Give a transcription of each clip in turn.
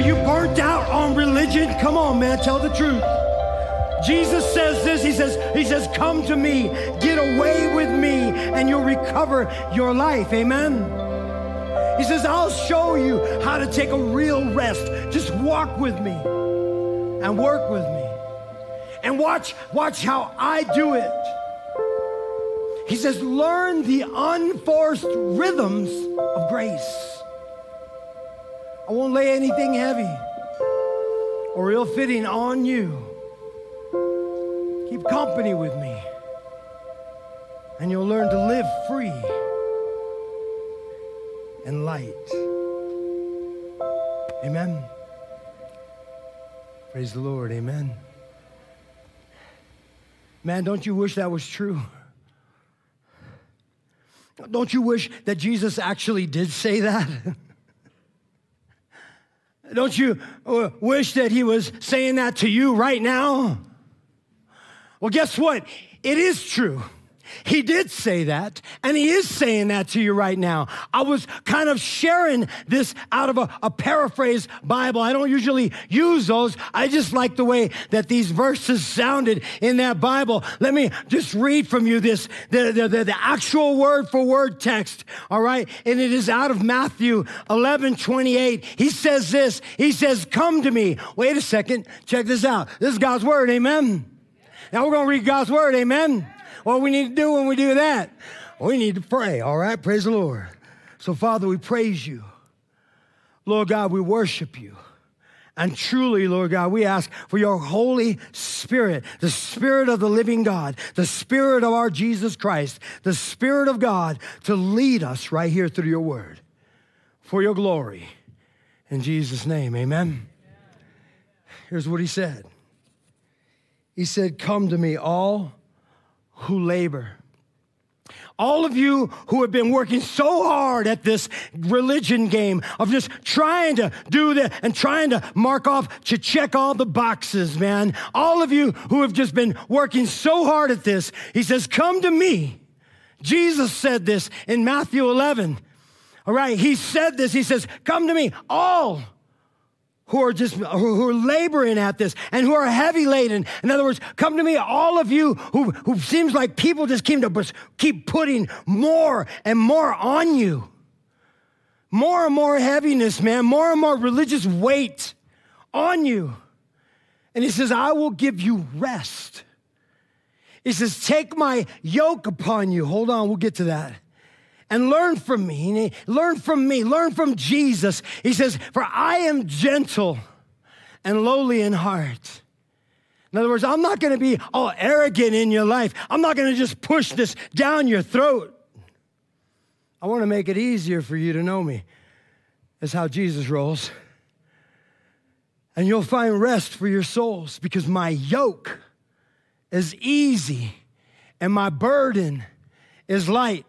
Are you burnt out on religion? Come on, man, tell the truth. Jesus says this. He says, He says, come to me, get away with me, and you'll recover your life. Amen. He says, I'll show you how to take a real rest. Just walk with me and work with me. And watch, watch how I do it. He says, learn the unforced rhythms of grace. I won't lay anything heavy or ill fitting on you. Keep company with me, and you'll learn to live free and light. Amen. Praise the Lord. Amen. Man, don't you wish that was true? Don't you wish that Jesus actually did say that? Don't you uh, wish that he was saying that to you right now? Well, guess what? It is true. He did say that, and he is saying that to you right now. I was kind of sharing this out of a, a, paraphrase Bible. I don't usually use those. I just like the way that these verses sounded in that Bible. Let me just read from you this, the, the, the, the actual word for word text, all right? And it is out of Matthew 11, 28. He says this, he says, come to me. Wait a second, check this out. This is God's word, amen? Now we're going to read God's word, amen? What we need to do when we do that? We need to pray, all right? Praise the Lord. So, Father, we praise you. Lord God, we worship you. And truly, Lord God, we ask for your Holy Spirit, the Spirit of the living God, the Spirit of our Jesus Christ, the Spirit of God to lead us right here through your word for your glory. In Jesus' name, amen. Here's what he said He said, Come to me, all who labor. All of you who have been working so hard at this religion game of just trying to do that and trying to mark off to check all the boxes, man. All of you who have just been working so hard at this, he says, Come to me. Jesus said this in Matthew 11. All right, he said this. He says, Come to me, all who are just who are laboring at this and who are heavy laden. In other words, come to me, all of you who, who seems like people just keep to keep putting more and more on you. More and more heaviness, man, more and more religious weight on you. And he says, I will give you rest. He says, Take my yoke upon you. Hold on, we'll get to that and learn from me. Learn from me. Learn from Jesus. He says, For I am gentle and lowly in heart. In other words, I'm not going to be all arrogant in your life. I'm not going to just push this down your throat. I want to make it easier for you to know me. That's how Jesus rolls. And you'll find rest for your souls because my yoke is easy and my burden is light.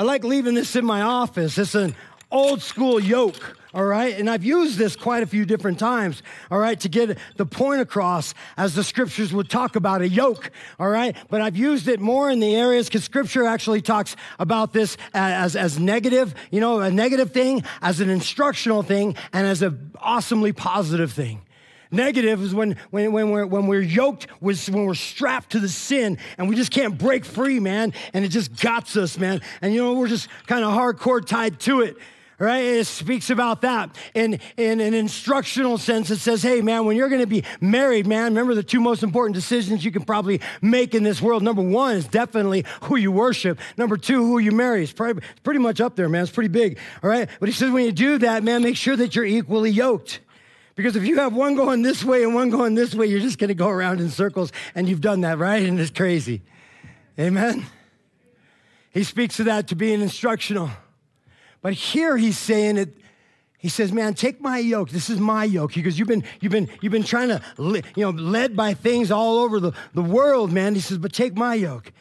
I like leaving this in my office. It's an old school yoke, all right? And I've used this quite a few different times, all right, to get the point across as the scriptures would talk about a yoke, all right? But I've used it more in the areas because scripture actually talks about this as, as negative, you know, a negative thing, as an instructional thing, and as an awesomely positive thing. Negative is when, when, when, we're, when we're yoked, with, when we're strapped to the sin and we just can't break free, man, and it just gots us, man. And you know, we're just kind of hardcore tied to it right? It speaks about that in, in an instructional sense. It says, hey, man, when you're going to be married, man, remember the two most important decisions you can probably make in this world. Number one is definitely who you worship. Number two, who you marry. It's, probably, it's pretty much up there, man. It's pretty big, all right? But he says, when you do that, man, make sure that you're equally yoked. Because if you have one going this way and one going this way, you're just going to go around in circles, and you've done that, right? And it's crazy. Amen? He speaks of that to being instructional. But here he's saying it. He says, "Man, take my yoke. This is my yoke." Because you've been, you've been, you've been trying to, you know, led by things all over the, the world, man. He says, "But take my yoke."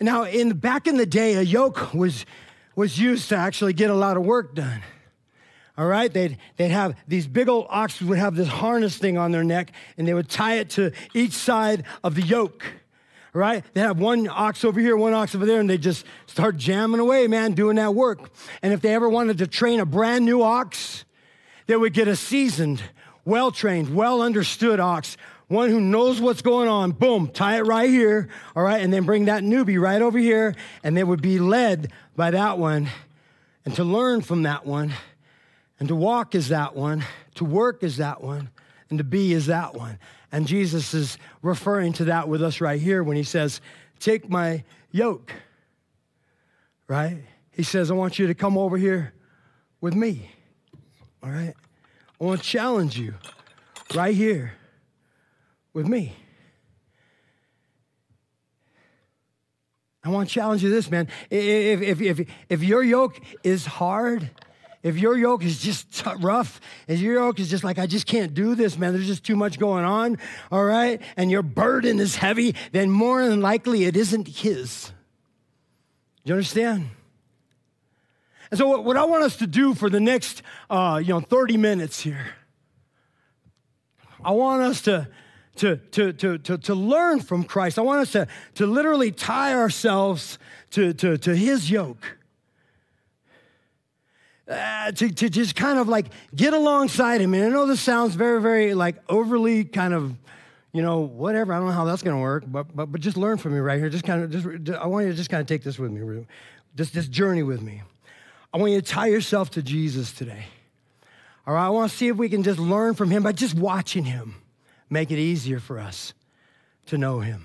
Now, in back in the day, a yoke was was used to actually get a lot of work done all right? They'd, they'd have these big old oxen would have this harness thing on their neck, and they would tie it to each side of the yoke, right? They have one ox over here, one ox over there, and they just start jamming away, man, doing that work. And if they ever wanted to train a brand new ox, they would get a seasoned, well trained, well understood ox, one who knows what's going on. Boom, tie it right here, all right, and then bring that newbie right over here, and they would be led by that one, and to learn from that one, and to walk is that one, to work is that one, and to be is that one. And Jesus is referring to that with us right here when he says, Take my yoke, right? He says, I want you to come over here with me, all right? I want to challenge you right here with me. I want to challenge you this, man. If, if, if, if your yoke is hard, if your yoke is just rough, if your yoke is just like, I just can't do this, man, there's just too much going on, all right, and your burden is heavy, then more than likely it isn't His. You understand? And so, what I want us to do for the next, uh, you know, 30 minutes here, I want us to, to, to, to, to, to learn from Christ. I want us to, to literally tie ourselves to, to, to His yoke uh, to, to just kind of like get alongside him. And I know this sounds very, very like overly kind of, you know, whatever. I don't know how that's going to work, but, but, but just learn from me right here. Just kind of, just, I want you to just kind of take this with me, just this journey with me. I want you to tie yourself to Jesus today. All right, I want to see if we can just learn from him by just watching him, make it easier for us to know him.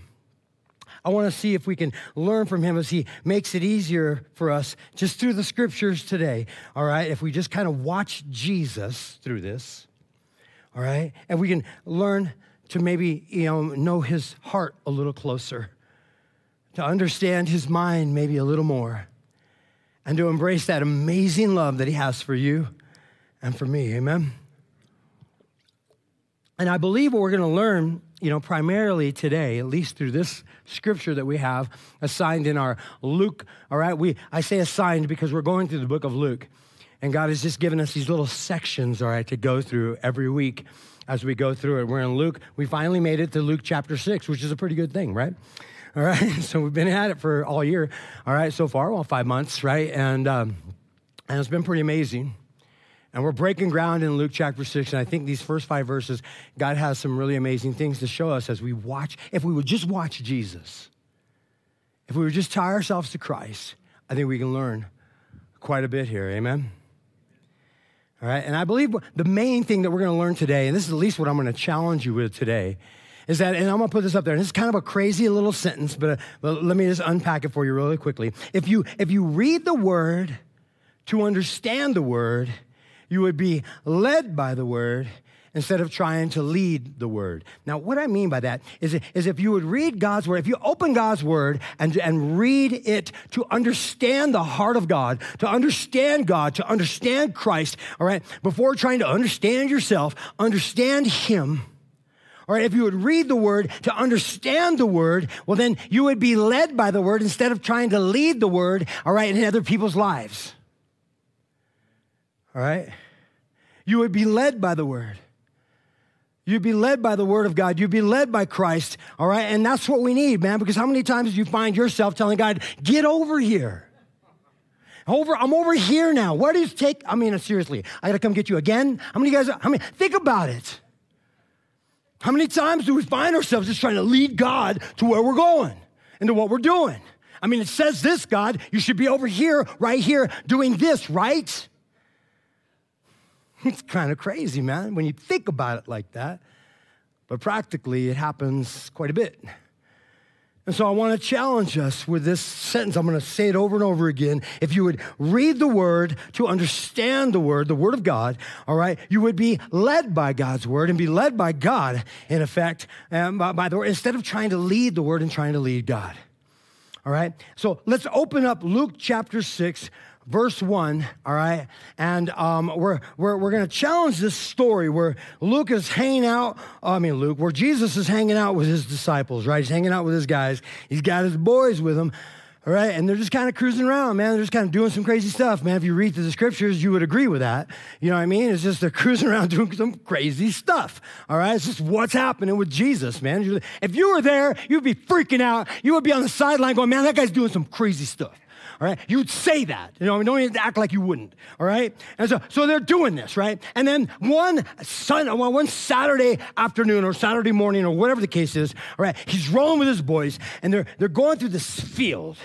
I want to see if we can learn from him as he makes it easier for us just through the scriptures today. All right, if we just kind of watch Jesus through this, all right, and we can learn to maybe you know know his heart a little closer, to understand his mind maybe a little more, and to embrace that amazing love that he has for you and for me. Amen. And I believe what we're going to learn you know, primarily today, at least through this scripture that we have assigned in our Luke, all right? We, I say assigned because we're going through the book of Luke. And God has just given us these little sections, all right, to go through every week as we go through it. We're in Luke. We finally made it to Luke chapter six, which is a pretty good thing, right? All right. So we've been at it for all year, all right, so far, well, five months, right? And, um, and it's been pretty amazing. And we're breaking ground in Luke chapter 6. And I think these first five verses, God has some really amazing things to show us as we watch. If we would just watch Jesus, if we would just tie ourselves to Christ, I think we can learn quite a bit here. Amen? All right. And I believe the main thing that we're going to learn today, and this is at least what I'm going to challenge you with today, is that, and I'm going to put this up there, and it's kind of a crazy little sentence, but, uh, but let me just unpack it for you really quickly. If you, if you read the word to understand the word, you would be led by the word instead of trying to lead the word. Now, what I mean by that is, is if you would read God's word, if you open God's word and, and read it to understand the heart of God, to understand God, to understand Christ, all right, before trying to understand yourself, understand Him. All right, if you would read the word to understand the word, well, then you would be led by the word instead of trying to lead the word, all right, in other people's lives. All right? You would be led by the word. You'd be led by the word of God. You'd be led by Christ. All right? And that's what we need, man, because how many times do you find yourself telling God, get over here? Over, I'm over here now. What does it take? I mean, seriously, I gotta come get you again. How many guys? How many? Think about it. How many times do we find ourselves just trying to lead God to where we're going and to what we're doing? I mean, it says this, God, you should be over here, right here, doing this, right? It's kind of crazy, man, when you think about it like that. But practically, it happens quite a bit. And so I want to challenge us with this sentence. I'm going to say it over and over again. If you would read the word to understand the word, the word of God, all right, you would be led by God's word and be led by God, in effect, um, by, by the word, instead of trying to lead the word and trying to lead God. All right? So let's open up Luke chapter 6, verse 1, all right? And um, we're, we're, we're going to challenge this story where Luke is hanging out, I mean, Luke, where Jesus is hanging out with his disciples, right? He's hanging out with his guys. He's got his boys with him, all right? And they're just kind of cruising around, man. They're just kind of doing some crazy stuff, man. If you read through the scriptures, you would agree with that. You know what I mean? It's just they're cruising around doing some crazy stuff, all right? It's just what's happening with Jesus, man. If you were there, you'd be freaking out. You would be on the sideline going, man, that guy's doing some crazy stuff. All right? You'd say that, you know, I mean, don't even act like you wouldn't, all right? And so, so they're doing this, right? And then one Sun, one one Saturday afternoon or Saturday morning or whatever the case is, all right, he's rolling with his boys and they're, they're going through this field,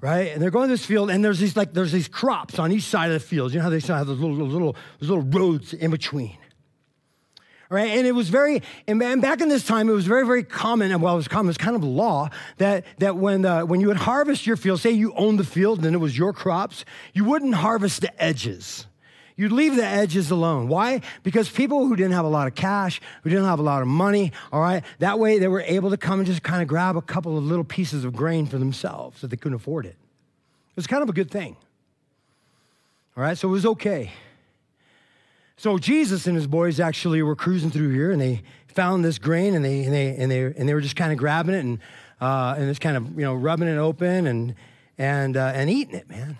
right? And they're going to this field, and there's these like there's these crops on each side of the field. You know how they have those little, little, those little roads in between. Right? And it was very, and back in this time, it was very, very common, and well, it was common, it was kind of law that, that when, uh, when you would harvest your field, say you owned the field and it was your crops, you wouldn't harvest the edges. You'd leave the edges alone. Why? Because people who didn't have a lot of cash, who didn't have a lot of money, all right, that way they were able to come and just kind of grab a couple of little pieces of grain for themselves that they couldn't afford it. It was kind of a good thing. All right, so it was okay. So Jesus and his boys actually were cruising through here, and they found this grain, and they and they and they and they were just kind of grabbing it and uh, and just kind of you know rubbing it open and and uh, and eating it, man.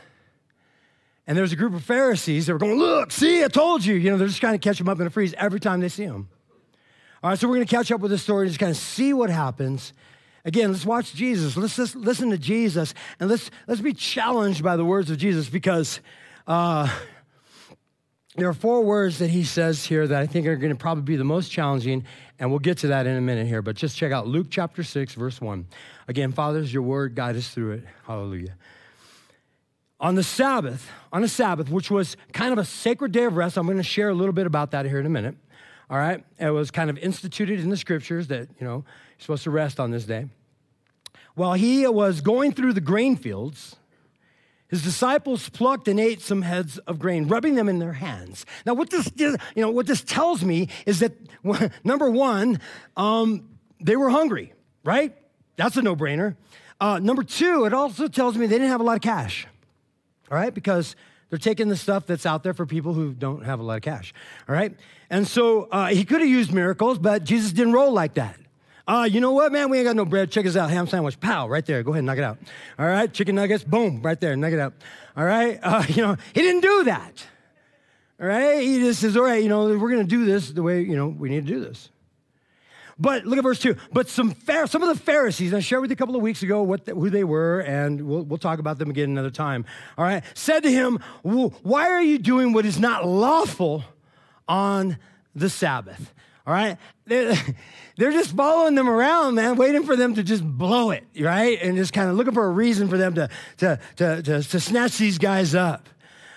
And there's a group of Pharisees that were going, "Look, see, I told you." You know, they're just trying to catch them up in a freeze every time they see them. All right, so we're going to catch up with this story and just kind of see what happens. Again, let's watch Jesus. Let's just listen to Jesus, and let's let's be challenged by the words of Jesus because. Uh, there are four words that he says here that I think are going to probably be the most challenging, and we'll get to that in a minute here. But just check out Luke chapter 6, verse 1. Again, Father's your word, guide us through it. Hallelujah. On the Sabbath, on a Sabbath, which was kind of a sacred day of rest, I'm going to share a little bit about that here in a minute. All right? It was kind of instituted in the scriptures that, you know, you're supposed to rest on this day. While he was going through the grain fields, his disciples plucked and ate some heads of grain, rubbing them in their hands. Now, what this, you know, what this tells me is that number one, um, they were hungry, right? That's a no-brainer. Uh, number two, it also tells me they didn't have a lot of cash, all right? Because they're taking the stuff that's out there for people who don't have a lot of cash, all right? And so uh, he could have used miracles, but Jesus didn't roll like that. Uh, you know what, man? We ain't got no bread. Check us out. Ham sandwich. Pow, right there. Go ahead, knock it out. All right. Chicken nuggets. Boom, right there. Knock it out. All right. Uh, you know, he didn't do that. All right. He just says, all right, you know, we're going to do this the way, you know, we need to do this. But look at verse two. But some some of the Pharisees, I shared with you a couple of weeks ago what the, who they were, and we'll, we'll talk about them again another time. All right, said to him, "Why are you doing what is not lawful on the Sabbath?" All right, they're, they're just following them around, man, waiting for them to just blow it, right? And just kind of looking for a reason for them to, to, to, to, to snatch these guys up.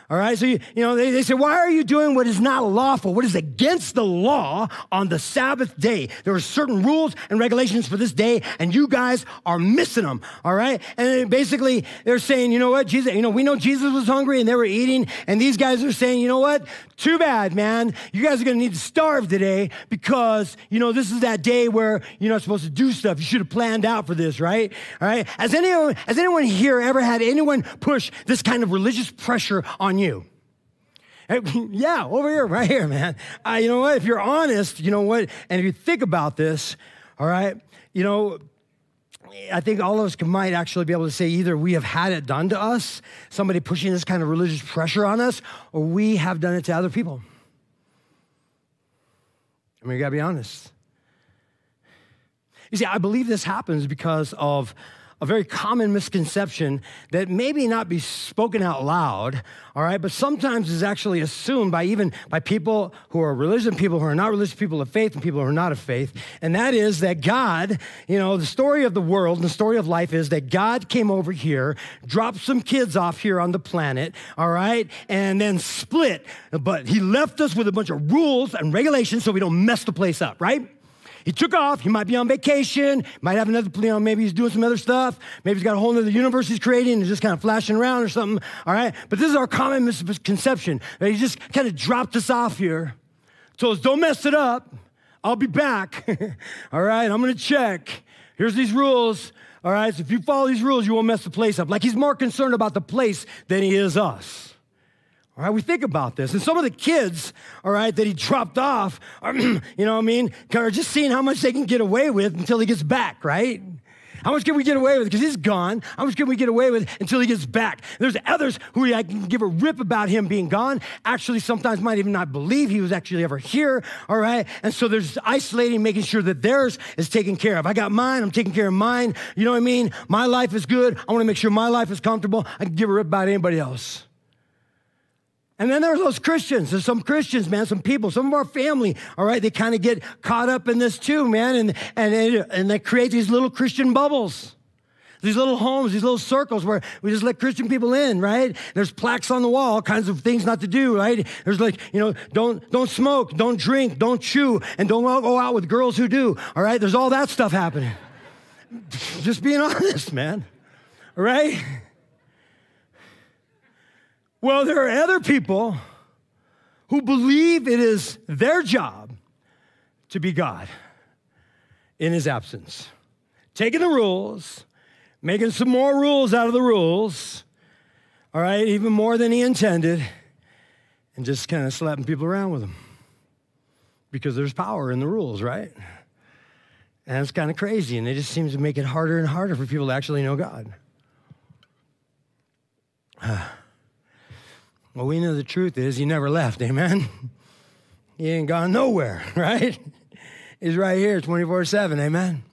All right, so you, you know, they, they say, why are you doing what is not lawful, what is against the law on the Sabbath day? There are certain rules and regulations for this day, and you guys are missing them, all right? And basically, they're saying, you know what, Jesus, you know, we know Jesus was hungry and they were eating, and these guys are saying, you know what, too bad, man. You guys are gonna need to starve today because, you know, this is that day where you're not supposed to do stuff. You should have planned out for this, right? All right? Has anyone, has anyone here ever had anyone push this kind of religious pressure on you. yeah, over here, right here, man. Uh, you know what? If you're honest, you know what? And if you think about this, all right, you know, I think all of us might actually be able to say either we have had it done to us, somebody pushing this kind of religious pressure on us, or we have done it to other people. I mean, you gotta be honest. You see, I believe this happens because of a very common misconception that maybe not be spoken out loud, all right, but sometimes is actually assumed by even by people who are religious people who are not religious people of faith and people who are not of faith. And that is that God, you know, the story of the world and the story of life is that God came over here, dropped some kids off here on the planet, all right, and then split. But he left us with a bunch of rules and regulations so we don't mess the place up, right? He took off. He might be on vacation, might have another, you know, maybe he's doing some other stuff. Maybe he's got a whole other universe he's creating and just kind of flashing around or something. All right. But this is our common misconception that he just kind of dropped us off here. So don't mess it up. I'll be back. all right. I'm going to check. Here's these rules. All right. So if you follow these rules, you won't mess the place up. Like he's more concerned about the place than he is us. All right, we think about this. And some of the kids, all right, that he dropped off, you know what I mean, are just seeing how much they can get away with until he gets back, right? How much can we get away with? Because he's gone. How much can we get away with until he gets back? There's others who I can give a rip about him being gone. Actually, sometimes might even not believe he was actually ever here. All right. And so there's isolating, making sure that theirs is taken care of. I got mine. I'm taking care of mine. You know what I mean? My life is good. I want to make sure my life is comfortable. I can give a rip about anybody else. And then there's those Christians. There's some Christians, man, some people, some of our family, all right, they kind of get caught up in this too, man, and, and, and they create these little Christian bubbles. These little homes, these little circles where we just let Christian people in, right? There's plaques on the wall, all kinds of things not to do, right? There's like, you know, don't don't smoke, don't drink, don't chew, and don't go out with girls who do. All right? There's all that stuff happening. just being honest, man. All right? Well, there are other people who believe it is their job to be God in his absence, taking the rules, making some more rules out of the rules, all right, even more than he intended, and just kind of slapping people around with them. Because there's power in the rules, right? And it's kind of crazy, and it just seems to make it harder and harder for people to actually know God. Well, we know the truth is he never left, amen? He ain't gone nowhere, right? He's right here 24 7, amen?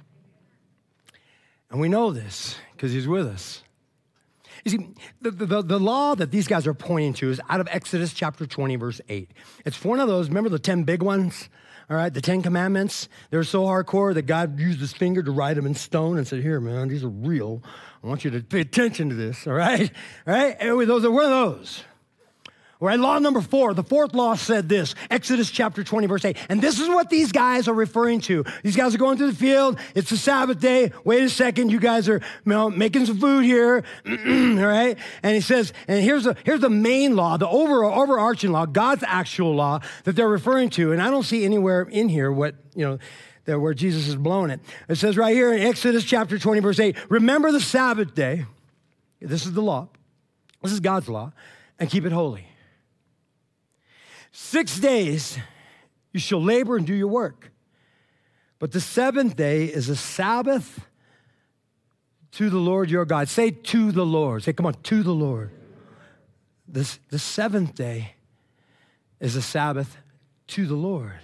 And we know this because he's with us. You see, the, the, the, law that these guys are pointing to is out of Exodus chapter 20, verse 8. It's one of those, remember the 10 big ones? All right, the Ten Commandments, they're so hardcore that God used his finger to write them in stone and said, Here, man, these are real. I want you to pay attention to this, all right? All right? Anyway, those are one of those. All right, law number four, the fourth law said this Exodus chapter 20, verse 8. And this is what these guys are referring to. These guys are going through the field. It's the Sabbath day. Wait a second, you guys are you know, making some food here. all right? And he says, and here's the, here's the main law, the over, overarching law, God's actual law that they're referring to. And I don't see anywhere in here what, you know, that where Jesus is blowing it. It says right here in Exodus chapter 20, verse 8, remember the Sabbath day. This is the law. This is God's law, and keep it holy. Six days you shall labor and do your work. But the seventh day is a Sabbath to the Lord your God. Say to the Lord. Say, come on, to the Lord. This, the seventh day is a Sabbath to the Lord.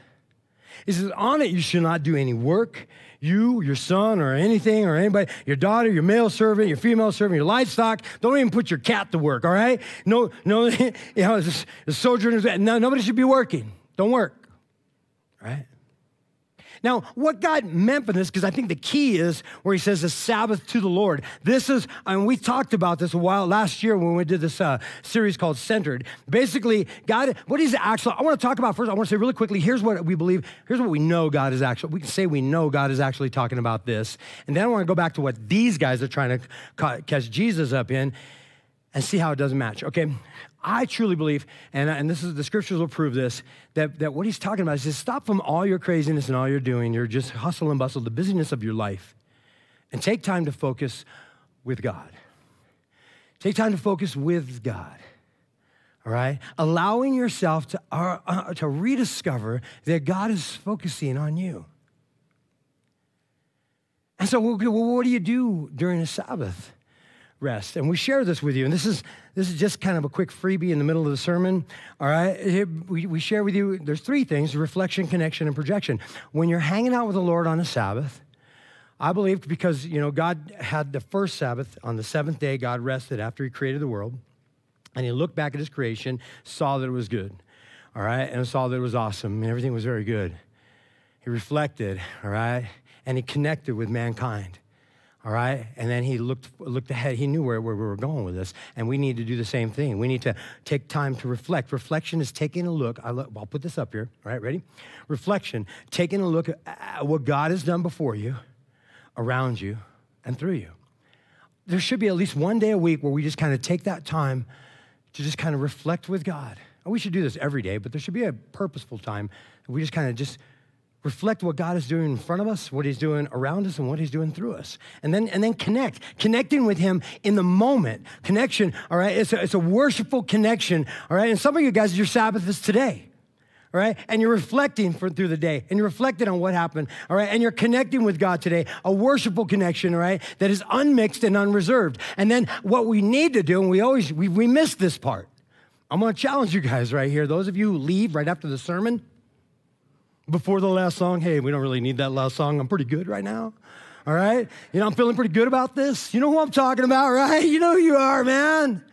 He says, on it you shall not do any work you, your son, or anything, or anybody, your daughter, your male servant, your female servant, your livestock. Don't even put your cat to work, all right? No, no, you know, the sojourners, no, nobody should be working. Don't work, right? Now, what God meant by this, because I think the key is where he says the Sabbath to the Lord. This is, and we talked about this a while last year when we did this uh, series called Centered. Basically, God, what he's actually, I want to talk about first, I want to say really quickly, here's what we believe, here's what we know God is actually, we can say we know God is actually talking about this. And then I want to go back to what these guys are trying to catch Jesus up in and see how it doesn't match. Okay, I truly believe, and, and this is the scriptures will prove this, that, that what he's talking about is just stop from all your craziness and all you're doing, your just hustle and bustle, the busyness of your life, and take time to focus with God. Take time to focus with God. All right? Allowing yourself to, uh, uh, to rediscover that God is focusing on you. And so, well, what do you do during a Sabbath? Rest. And we share this with you. And this is this is just kind of a quick freebie in the middle of the sermon. All right. We, we share with you, there's three things reflection, connection, and projection. When you're hanging out with the Lord on a Sabbath, I believe because you know God had the first Sabbath on the seventh day, God rested after he created the world. And he looked back at his creation, saw that it was good. All right, and saw that it was awesome and everything was very good. He reflected, all right, and he connected with mankind all right? And then he looked, looked ahead. He knew where, where we were going with this. And we need to do the same thing. We need to take time to reflect. Reflection is taking a look. I'll, I'll put this up here. All right, ready? Reflection, taking a look at what God has done before you, around you, and through you. There should be at least one day a week where we just kind of take that time to just kind of reflect with God. And we should do this every day, but there should be a purposeful time. We just kind of just reflect what God is doing in front of us, what He's doing around us, and what He's doing through us. And then, and then connect, connecting with Him in the moment. Connection, all right? It's a, it's a worshipful connection, all right? And some of you guys, your Sabbath is today. all right? And you're reflecting for, through the day, and you're reflecting on what happened, all right? And you're connecting with God today, a worshipful connection, all right, that is unmixed and unreserved. And then what we need to do, and we always, we, we miss this part. I'm gonna challenge you guys right here. Those of you who leave right after the sermon, before the last song, hey, we don't really need that last song. I'm pretty good right now. All right? You know, I'm feeling pretty good about this. You know who I'm talking about, right? You know who you are, man.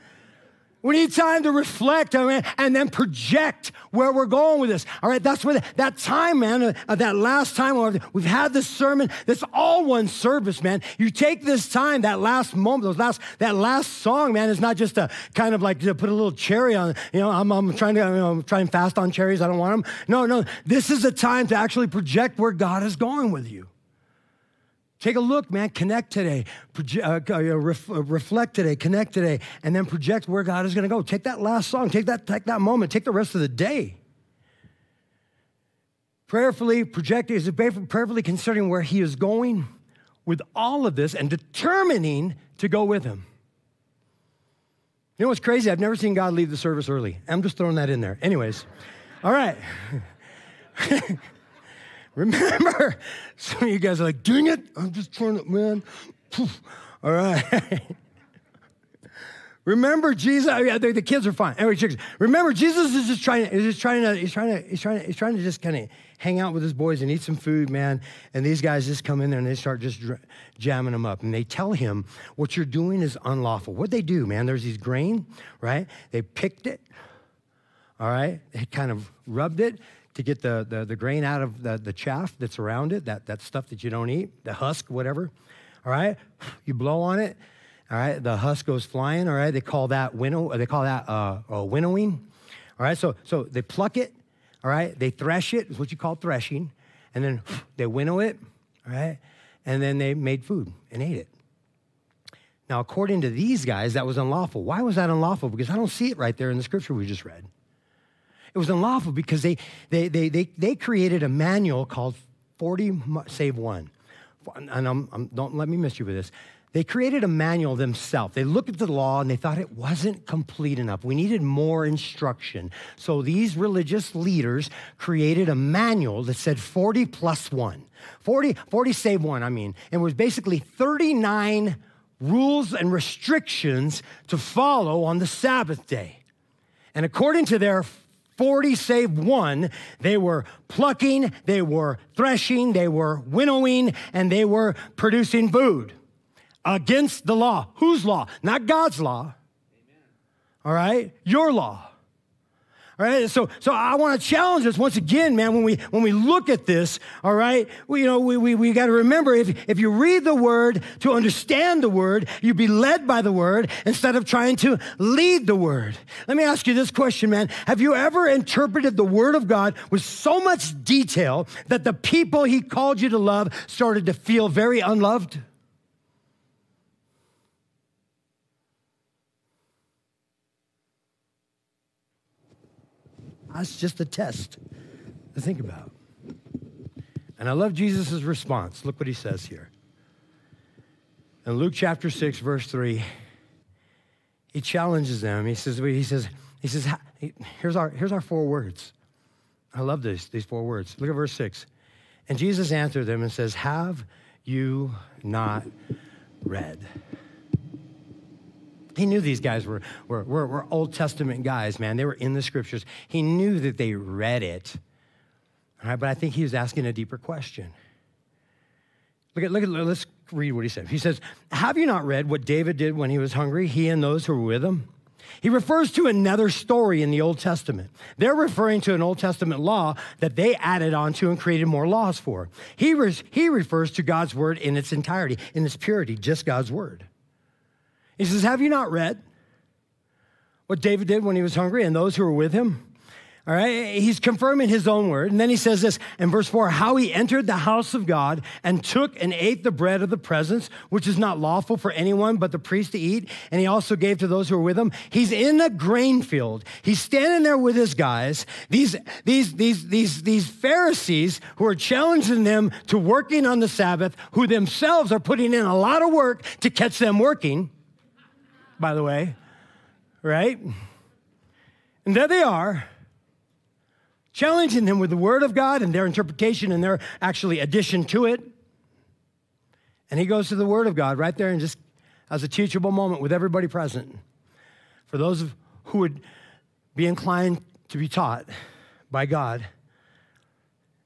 We need time to reflect and then project where we're going with this. All right, that's what that time, man, uh, that last time we've had this sermon. That's all one service, man. You take this time, that last moment, those last that last song, man, is not just a kind of like to put a little cherry on. You know, I'm, I'm trying to you know, try and fast on cherries. I don't want them. No, no, this is a time to actually project where God is going with you. Take a look, man. Connect today. uh, uh, ref, uh, reflect today. Connect today. And then project where God is going to go. Take that last song. Take that, take that moment. Take the rest of the day. Prayerfully projecting is prayerfully considering where He is going with all of this and determining to go with Him. You know what's crazy? I've never seen God leave the service early. I'm just throwing that in there. Anyways, all right. Remember, some of you guys are like, dang it, I'm just trying to, man. All right. Remember, Jesus. Oh, yeah, the, kids are fine. Anyway, remember, Jesus is just trying. Is just trying to. He's trying to. He's trying to. He's trying to just kind of hang out with his boys and eat some food, man. And these guys just come in there and they start just jamming him up. And they tell him, "What you're doing is unlawful." What they do, man? There's these grain, right? They picked it. All right. They kind of rubbed it to get the, the, the grain out of the, the chaff that's around it, that, that stuff that you don't eat, the husk, whatever. All right? You blow on it. All right? The husk goes flying. All right? They call that winnow, they call that uh, uh, winnowing. All right? So, so they pluck it. All right? They thresh it, is what you call threshing. And then they winnow it. All right? And then they made food and ate it. Now, according to these guys, that was unlawful. Why was that unlawful? Because I don't see it right there in the scripture we just read. It was unlawful because they, they, they, they, they created a manual called 40 Save One. And I'm, I'm, don't let me miss you with this. They created a manual themselves. They looked at the law and they thought it wasn't complete enough. We needed more instruction. So these religious leaders created a manual that said 40 plus one. 40, 40 save one, I mean. It was basically 39 rules and restrictions to follow on the Sabbath day. And according to their 40 save one, they were plucking, they were threshing, they were winnowing, and they were producing food against the law. Whose law? Not God's law. Amen. All right? Your law. Right, so so I want to challenge us once again, man. When we when we look at this, all right, we, you know we we, we got to remember if if you read the word to understand the word, you be led by the word instead of trying to lead the word. Let me ask you this question, man: Have you ever interpreted the word of God with so much detail that the people He called you to love started to feel very unloved? Ah, That's just a test to think about. And I love Jesus' response. Look what he says here. In Luke chapter 6, verse 3, he challenges them. He says, he says, he says, here's our, here's our four words. I love this, these four words. Look at verse 6. And Jesus answered them and says, Have you not read? He knew these guys were, were, were, were Old Testament guys, man. They were in the scriptures. He knew that they read it. All right, but I think he was asking a deeper question. Look at, look at, let's read what he said. He says, Have you not read what David did when he was hungry, he and those who were with him? He refers to another story in the Old Testament. They're referring to an Old Testament law that they added on to and created more laws for. He, re- he refers to God's word in its entirety, in its purity, just God's word. He says, Have you not read what David did when he was hungry and those who were with him? All right, he's confirming his own word. And then he says this in verse 4 how he entered the house of God and took and ate the bread of the presence, which is not lawful for anyone but the priest to eat. And he also gave to those who were with him. He's in a grain field. He's standing there with his guys, these, these, these, these, these Pharisees who are challenging them to working on the Sabbath, who themselves are putting in a lot of work to catch them working by the way, right? And there they are, challenging them with the Word of God and their interpretation and their actually addition to it. And he goes to the Word of God right there and just has a teachable moment with everybody present. For those who would be inclined to be taught by God,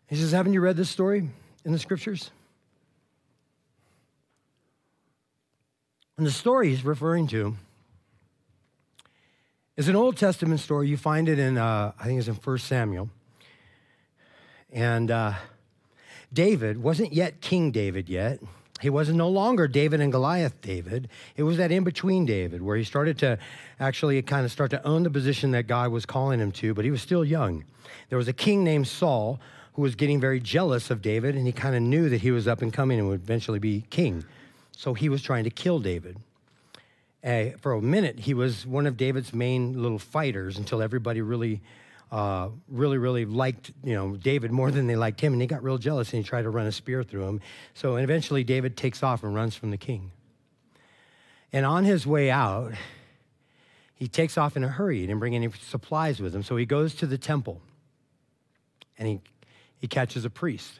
he says, Haven't you read this story in the scriptures? And the story he's referring to is an Old Testament story. You find it in, uh, I think it's in 1 Samuel. And uh, David wasn't yet King David yet. He wasn't no longer David and Goliath David. It was that in between David where he started to actually kind of start to own the position that God was calling him to, but he was still young. There was a king named Saul who was getting very jealous of David, and he kind of knew that he was up and coming and would eventually be king. So he was trying to kill David. Uh, for a minute, he was one of David's main little fighters until everybody really, uh, really, really liked you know David more than they liked him, and he got real jealous and he tried to run a spear through him. So and eventually, David takes off and runs from the king. And on his way out, he takes off in a hurry. He didn't bring any supplies with him, so he goes to the temple, and he he catches a priest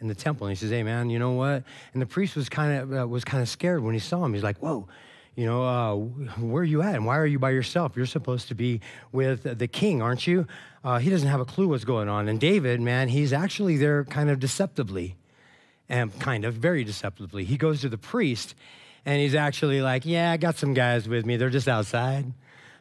in the temple, and he says, "Hey, man, you know what?" And the priest was kind of uh, was kind of scared when he saw him. He's like, "Whoa." You know, uh, where are you at? And why are you by yourself? You're supposed to be with the king, aren't you? Uh, he doesn't have a clue what's going on. And David, man, he's actually there kind of deceptively, and kind of very deceptively. He goes to the priest, and he's actually like, "Yeah, I got some guys with me. They're just outside."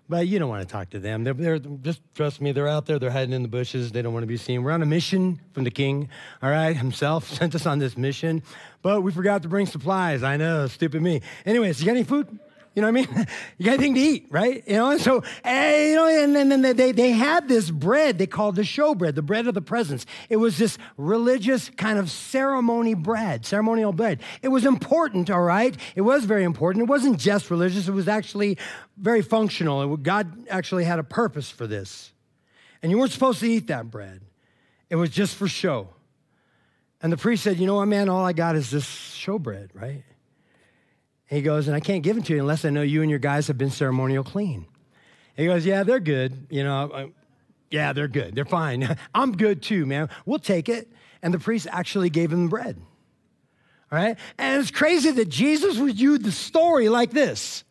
But you don't want to talk to them. They're, they're, just trust me, they're out there. They're hiding in the bushes. They don't want to be seen. We're on a mission from the king, all right? Himself sent us on this mission, but we forgot to bring supplies. I know, stupid me. Anyways, you got any food? You know what I mean? you got anything to eat, right? You know, and so, hey, you know, and then they, they had this bread they called the showbread, the bread of the presence. It was this religious kind of ceremony bread, ceremonial bread. It was important, all right? It was very important. It wasn't just religious, it was actually very functional. God actually had a purpose for this. And you weren't supposed to eat that bread, it was just for show. And the priest said, You know what, man? All I got is this showbread, right? He goes, and I can't give them to you unless I know you and your guys have been ceremonial clean. He goes, yeah, they're good. You know, yeah, they're good. They're fine. I'm good too, man. We'll take it. And the priest actually gave him bread. All right? And it's crazy that Jesus would use the story like this.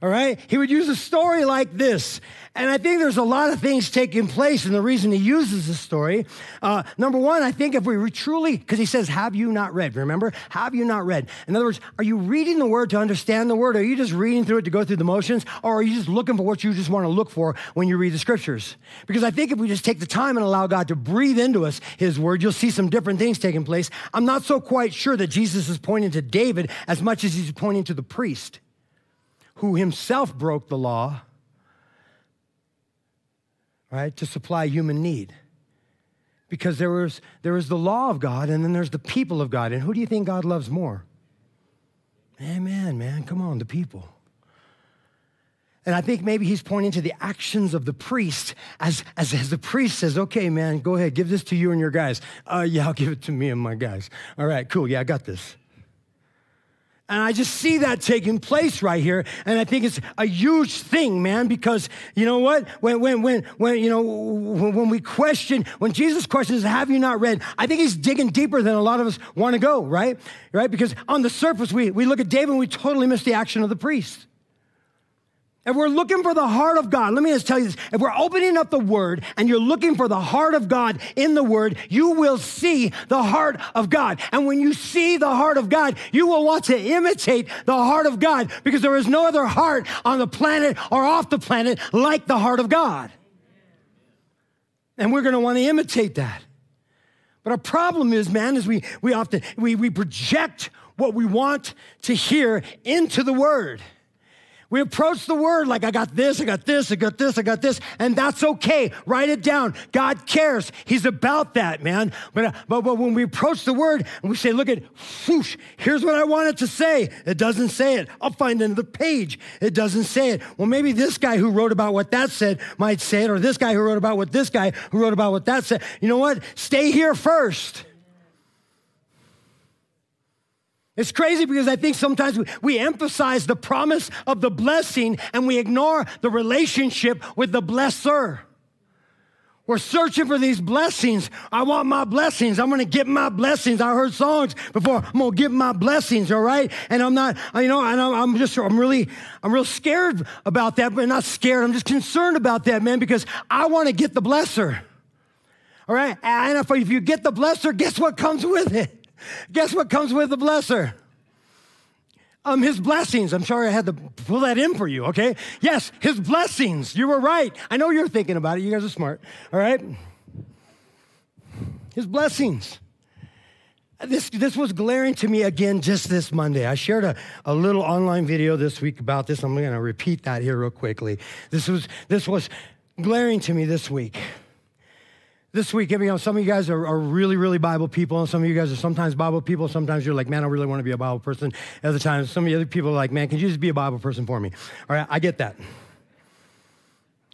All right? He would use a story like this. And I think there's a lot of things taking place, and the reason he uses the story. Uh, number one, I think if we truly, because he says, Have you not read? Remember? Have you not read? In other words, are you reading the word to understand the word? Or are you just reading through it to go through the motions? Or are you just looking for what you just want to look for when you read the scriptures? Because I think if we just take the time and allow God to breathe into us his word, you'll see some different things taking place. I'm not so quite sure that Jesus is pointing to David as much as he's pointing to the priest who himself broke the law, right, to supply human need. Because there was, there was the law of God and then there's the people of God. And who do you think God loves more? Amen, man. Come on, the people. And I think maybe he's pointing to the actions of the priest as, as, as the priest says, okay, man, go ahead, give this to you and your guys. Uh, yeah, I'll give it to me and my guys. All right, cool. Yeah, I got this. And I just see that taking place right here. And I think it's a huge thing, man, because you know what? When, when, when, when, you know, when we question, when Jesus questions, have you not read? I think he's digging deeper than a lot of us want to go, right? Right? Because on the surface, we, we look at David and we totally miss the action of the priest. If we're looking for the heart of God, let me just tell you this. If we're opening up the Word and you're looking for the heart of God in the Word, you will see the heart of God. And when you see the heart of God, you will want to imitate the heart of God because there is no other heart on the planet or off the planet like the heart of God. And we're going to want to imitate that. But our problem is, man, is we, we often, we, we project what we want to hear into the Word. We approach the word like, I got this, I got this, I got this, I got this, and that's okay. Write it down. God cares. He's about that, man. But, uh, but, but when we approach the word and we say, look at, whoosh, here's what I wanted to say, it doesn't say it. I'll find another page. It doesn't say it. Well, maybe this guy who wrote about what that said might say it, or this guy who wrote about what this guy who wrote about what that said. You know what? Stay here first. It's crazy because I think sometimes we, emphasize the promise of the blessing and we ignore the relationship with the blesser. We're searching for these blessings. I want my blessings. I'm going to get my blessings. I heard songs before. I'm going to get my blessings. All right. And I'm not, you know, and I'm just, I'm really, I'm real scared about that, but not scared. I'm just concerned about that, man, because I want to get the blesser. All right. And if you get the blesser, guess what comes with it? Guess what comes with the blesser? um, his blessings. I'm sorry I had to pull that in for you, okay? Yes, his blessings. You were right. I know you're thinking about it. You guys are smart, all right? His blessings. This, this was glaring to me again just this Monday. I shared a, a little online video this week about this. I'm going to repeat that here real quickly. This was, this was glaring to me this week this week, you know, some of you guys are, are, really, really Bible people, and some of you guys are sometimes Bible people. Sometimes you're like, man, I really want to be a Bible person. Other times, some of the other people are like, man, can you just be a Bible person for me? All right, I get that.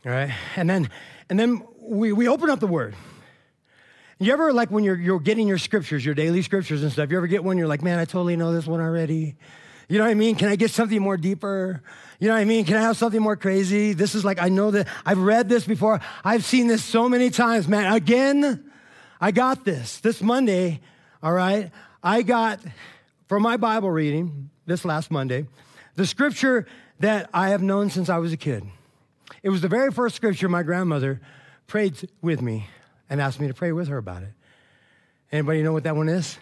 All right, and then, and then we, we open up the Word. You ever, like, when you're, you're getting your scriptures, your daily scriptures and stuff, you ever get one, you're like, man, I totally know this one already. You know what I mean? Can I get something more deeper? You know what I mean? Can I have something more crazy? This is like, I know that I've read this before. I've seen this so many times, man. Again, I got this. This Monday, all right, I got for my Bible reading this last Monday, the scripture that I have known since I was a kid. It was the very first scripture my grandmother prayed with me and asked me to pray with her about it. Anybody know what that one is?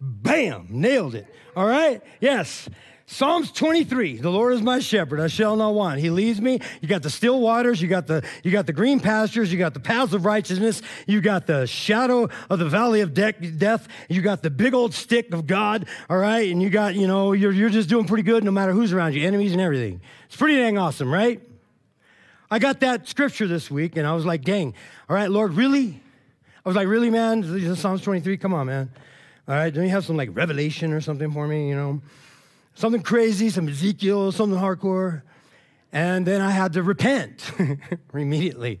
Bam, nailed it. All right? Yes. Psalms 23, the Lord is my shepherd, I shall not want. He leads me. You got the still waters, you got the you got the green pastures, you got the paths of righteousness, you got the shadow of the valley of de- death, you got the big old stick of God, all right? And you got, you know, you're you're just doing pretty good no matter who's around you, enemies and everything. It's pretty dang awesome, right? I got that scripture this week and I was like, dang, all right, Lord, really? I was like, really, man? Psalms 23, come on, man. All right, don't you have some like revelation or something for me, you know? Something crazy, some Ezekiel, something hardcore. And then I had to repent immediately,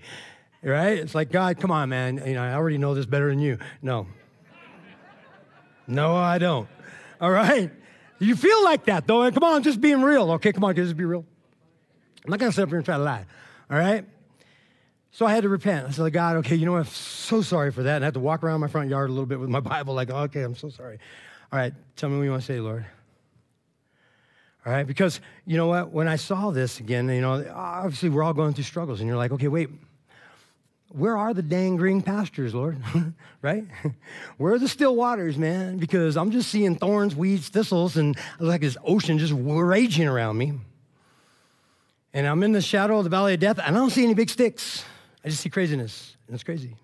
right? It's like, God, come on, man. You know, I already know this better than you. No. No, I don't. All right? You feel like that, though. And come on, just being real. Okay, come on, just be real. I'm not going to sit up here and try to lie. All right? So I had to repent. I said, God, okay, you know what? I'm so sorry for that. And I had to walk around my front yard a little bit with my Bible, like, okay, I'm so sorry. All right, tell me what you want to say, Lord. All right, because you know what? When I saw this again, you know, obviously we're all going through struggles, and you're like, okay, wait, where are the dang green pastures, Lord? right? Where are the still waters, man? Because I'm just seeing thorns, weeds, thistles, and like this ocean just raging around me. And I'm in the shadow of the valley of death, and I don't see any big sticks. I just see craziness, and it's crazy.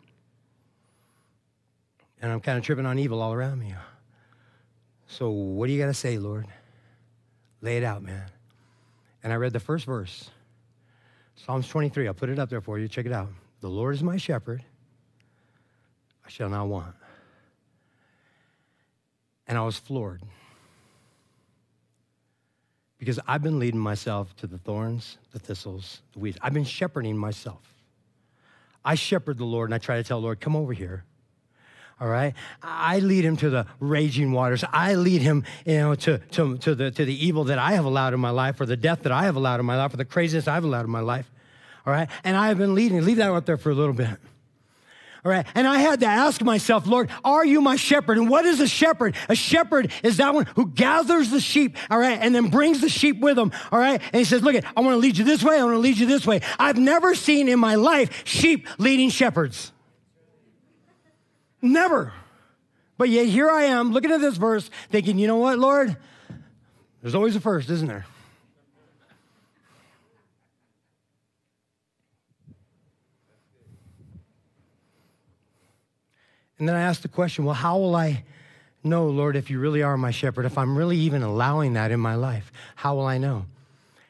And I'm kind of tripping on evil all around me. So, what do you got to say, Lord? Lay it out, man. And I read the first verse Psalms 23. I'll put it up there for you. Check it out. The Lord is my shepherd, I shall not want. And I was floored because I've been leading myself to the thorns, the thistles, the weeds. I've been shepherding myself. I shepherd the Lord and I try to tell the Lord, come over here. All right. I lead him to the raging waters. I lead him, you know, to, to, to, the, to the evil that I have allowed in my life, or the death that I have allowed in my life, or the craziness I've allowed in my life. All right. And I have been leading. Leave that out there for a little bit. All right. And I had to ask myself, Lord, are you my shepherd? And what is a shepherd? A shepherd is that one who gathers the sheep, all right, and then brings the sheep with him, all right? And he says, Look, I want to lead you this way. I want to lead you this way. I've never seen in my life sheep leading shepherds. Never. But yet here I am looking at this verse thinking, you know what, Lord? There's always a first, isn't there? And then I asked the question, well, how will I know, Lord, if you really are my shepherd? If I'm really even allowing that in my life, how will I know?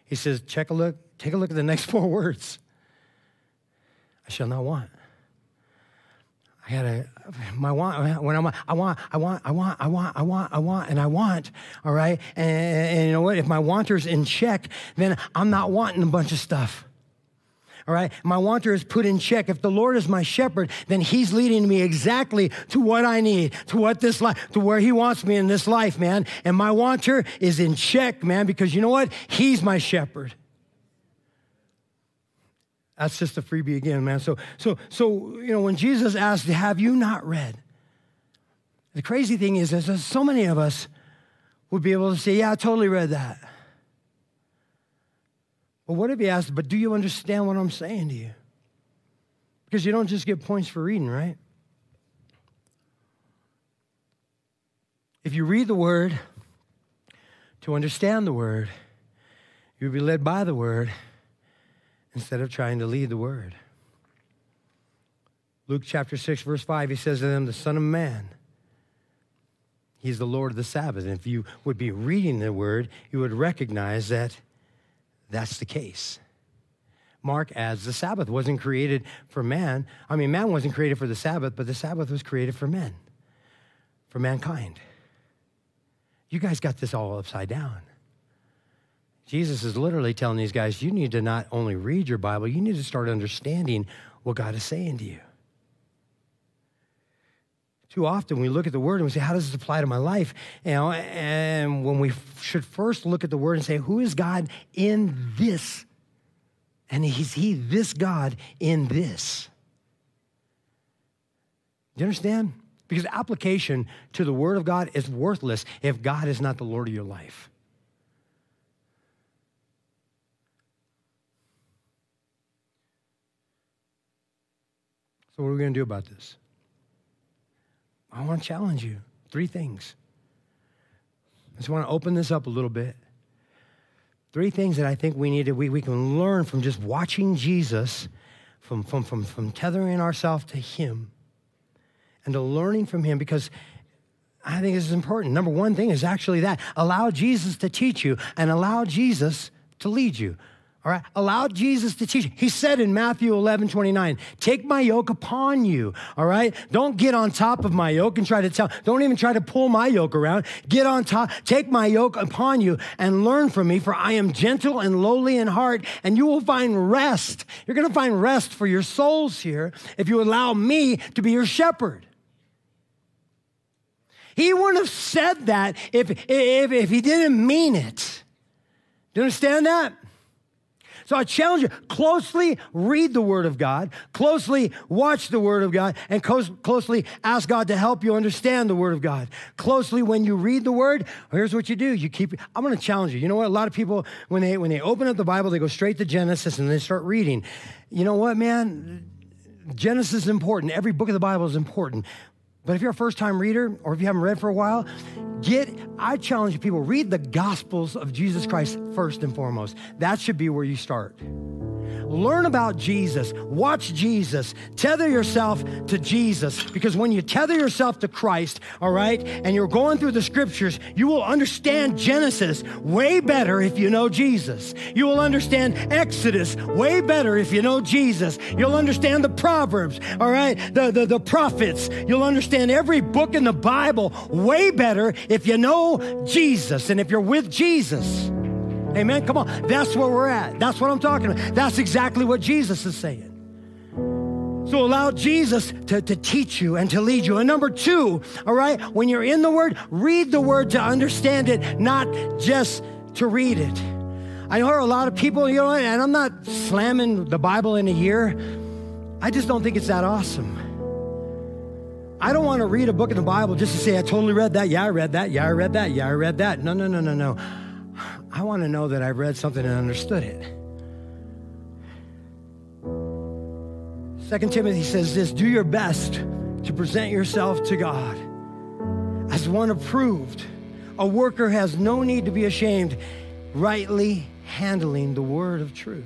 He says, check a look, take a look at the next four words. I shall not want. I gotta, my want, when I'm, I want, I want, I want, I want, I want, I want, and I want, all right? And, and you know what? If my wanter's in check, then I'm not wanting a bunch of stuff. All right. My wanter is put in check. If the Lord is my shepherd, then he's leading me exactly to what I need, to what this life, to where he wants me in this life, man. And my wanter is in check, man, because you know what? He's my shepherd. That's just a freebie again, man. So, so, so, you know, when Jesus asked, Have you not read? The crazy thing is, is so many of us would be able to say, Yeah, I totally read that. But what if he asked, But do you understand what I'm saying to you? Because you don't just get points for reading, right? If you read the word to understand the word, you'll be led by the word instead of trying to lead the word. Luke chapter 6, verse 5, he says to them, The Son of Man, he's the Lord of the Sabbath. And if you would be reading the word, you would recognize that that's the case. Mark adds, the Sabbath wasn't created for man. I mean, man wasn't created for the Sabbath, but the Sabbath was created for men, for mankind. You guys got this all upside down. Jesus is literally telling these guys, you need to not only read your Bible, you need to start understanding what God is saying to you. Too often we look at the word and we say, How does this apply to my life? You know, and when we should first look at the word and say, Who is God in this? And is he this God in this? Do you understand? Because application to the word of God is worthless if God is not the Lord of your life. So, what are we going to do about this? I want to challenge you. Three things. I just want to open this up a little bit. Three things that I think we need to, we, we can learn from just watching Jesus, from, from, from, from tethering ourselves to Him, and to learning from Him because I think this is important. Number one thing is actually that allow Jesus to teach you and allow Jesus to lead you. All right, allow Jesus to teach. He said in Matthew 11, 29, take my yoke upon you. All right, don't get on top of my yoke and try to tell, don't even try to pull my yoke around. Get on top, take my yoke upon you and learn from me, for I am gentle and lowly in heart, and you will find rest. You're going to find rest for your souls here if you allow me to be your shepherd. He wouldn't have said that if, if, if he didn't mean it. Do you understand that? So I challenge you closely read the Word of God, closely watch the Word of God, and closely ask God to help you understand the Word of God. Closely, when you read the Word, here's what you do: you keep. I'm going to challenge you. You know what? A lot of people, when they when they open up the Bible, they go straight to Genesis and they start reading. You know what, man? Genesis is important. Every book of the Bible is important. But if you're a first time reader or if you haven't read for a while, get, I challenge people, read the Gospels of Jesus Christ first and foremost. That should be where you start. Learn about Jesus. Watch Jesus. Tether yourself to Jesus because when you tether yourself to Christ, all right, and you're going through the scriptures, you will understand Genesis way better if you know Jesus. You will understand Exodus way better if you know Jesus. You'll understand the Proverbs, all right, the, the, the prophets. You'll understand every book in the Bible way better if you know Jesus and if you're with Jesus. Amen. Come on. That's where we're at. That's what I'm talking about. That's exactly what Jesus is saying. So allow Jesus to, to teach you and to lead you. And number two, all right, when you're in the Word, read the Word to understand it, not just to read it. I know a lot of people, you know, and I'm not slamming the Bible in a year. I just don't think it's that awesome. I don't want to read a book in the Bible just to say, I totally read that. Yeah, I read that. Yeah, I read that. Yeah, I read that. No, no, no, no, no. I want to know that I've read something and understood it. Second Timothy says this do your best to present yourself to God as one approved. A worker has no need to be ashamed, rightly handling the word of truth.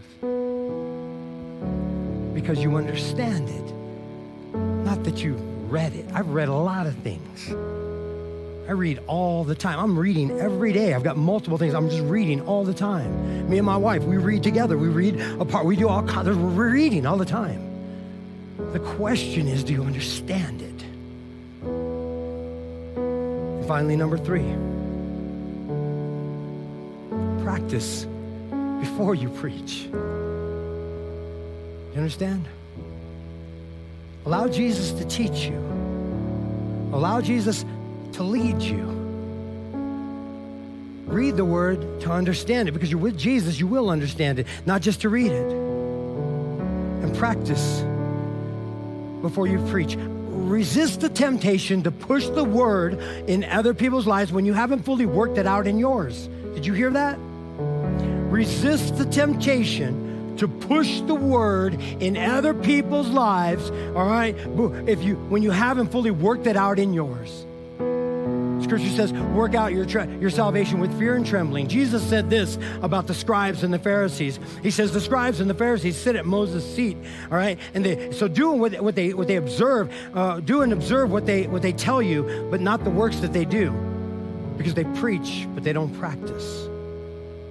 Because you understand it, not that you read it. I've read a lot of things. I read all the time. I'm reading every day. I've got multiple things. I'm just reading all the time. Me and my wife, we read together. We read apart. We do all kinds. of, We're reading all the time. The question is, do you understand it? And finally, number three, practice before you preach. You understand? Allow Jesus to teach you. Allow Jesus to lead you. Read the word to understand it because you're with Jesus, you will understand it, not just to read it. And practice before you preach. Resist the temptation to push the word in other people's lives when you haven't fully worked it out in yours. Did you hear that? Resist the temptation to push the word in other people's lives, all right? If you when you haven't fully worked it out in yours. Scripture says, work out your, your salvation with fear and trembling. Jesus said this about the scribes and the Pharisees. He says, the scribes and the Pharisees sit at Moses' seat, all right? And they, so doing what, what, they, what they observe, uh, do and observe what they, what they tell you, but not the works that they do. Because they preach, but they don't practice.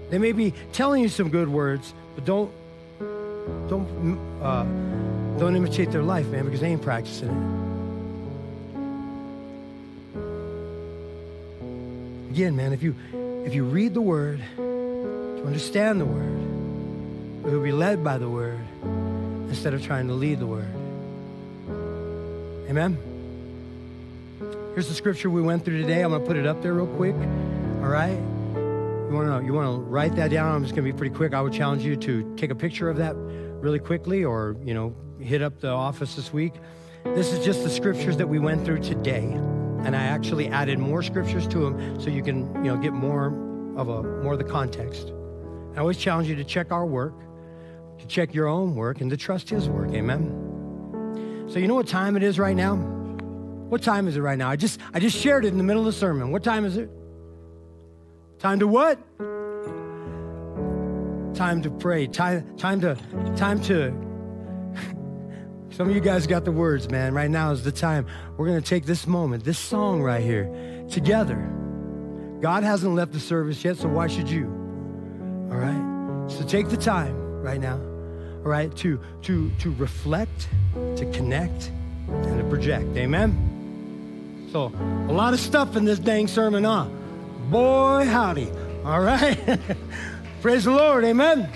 They may be telling you some good words, but don't, don't, uh, don't imitate their life, man, because they ain't practicing it. Again, man, if you if you read the word, to understand the word, will be led by the word instead of trying to lead the word. Amen. Here's the scripture we went through today. I'm gonna put it up there real quick. All right. You wanna you wanna write that down? I'm just gonna be pretty quick. I would challenge you to take a picture of that really quickly, or you know, hit up the office this week. This is just the scriptures that we went through today and I actually added more scriptures to them so you can, you know, get more of a more of the context. I always challenge you to check our work, to check your own work, and to trust His work. Amen. So you know what time it is right now? What time is it right now? I just I just shared it in the middle of the sermon. What time is it? Time to what? Time to pray. Time time to time to some of you guys got the words, man. Right now is the time. We're going to take this moment, this song right here, together. God hasn't left the service yet, so why should you? All right? So take the time right now, all right, to, to, to reflect, to connect, and to project. Amen? So, a lot of stuff in this dang sermon, huh? Boy, howdy. All right? Praise the Lord. Amen.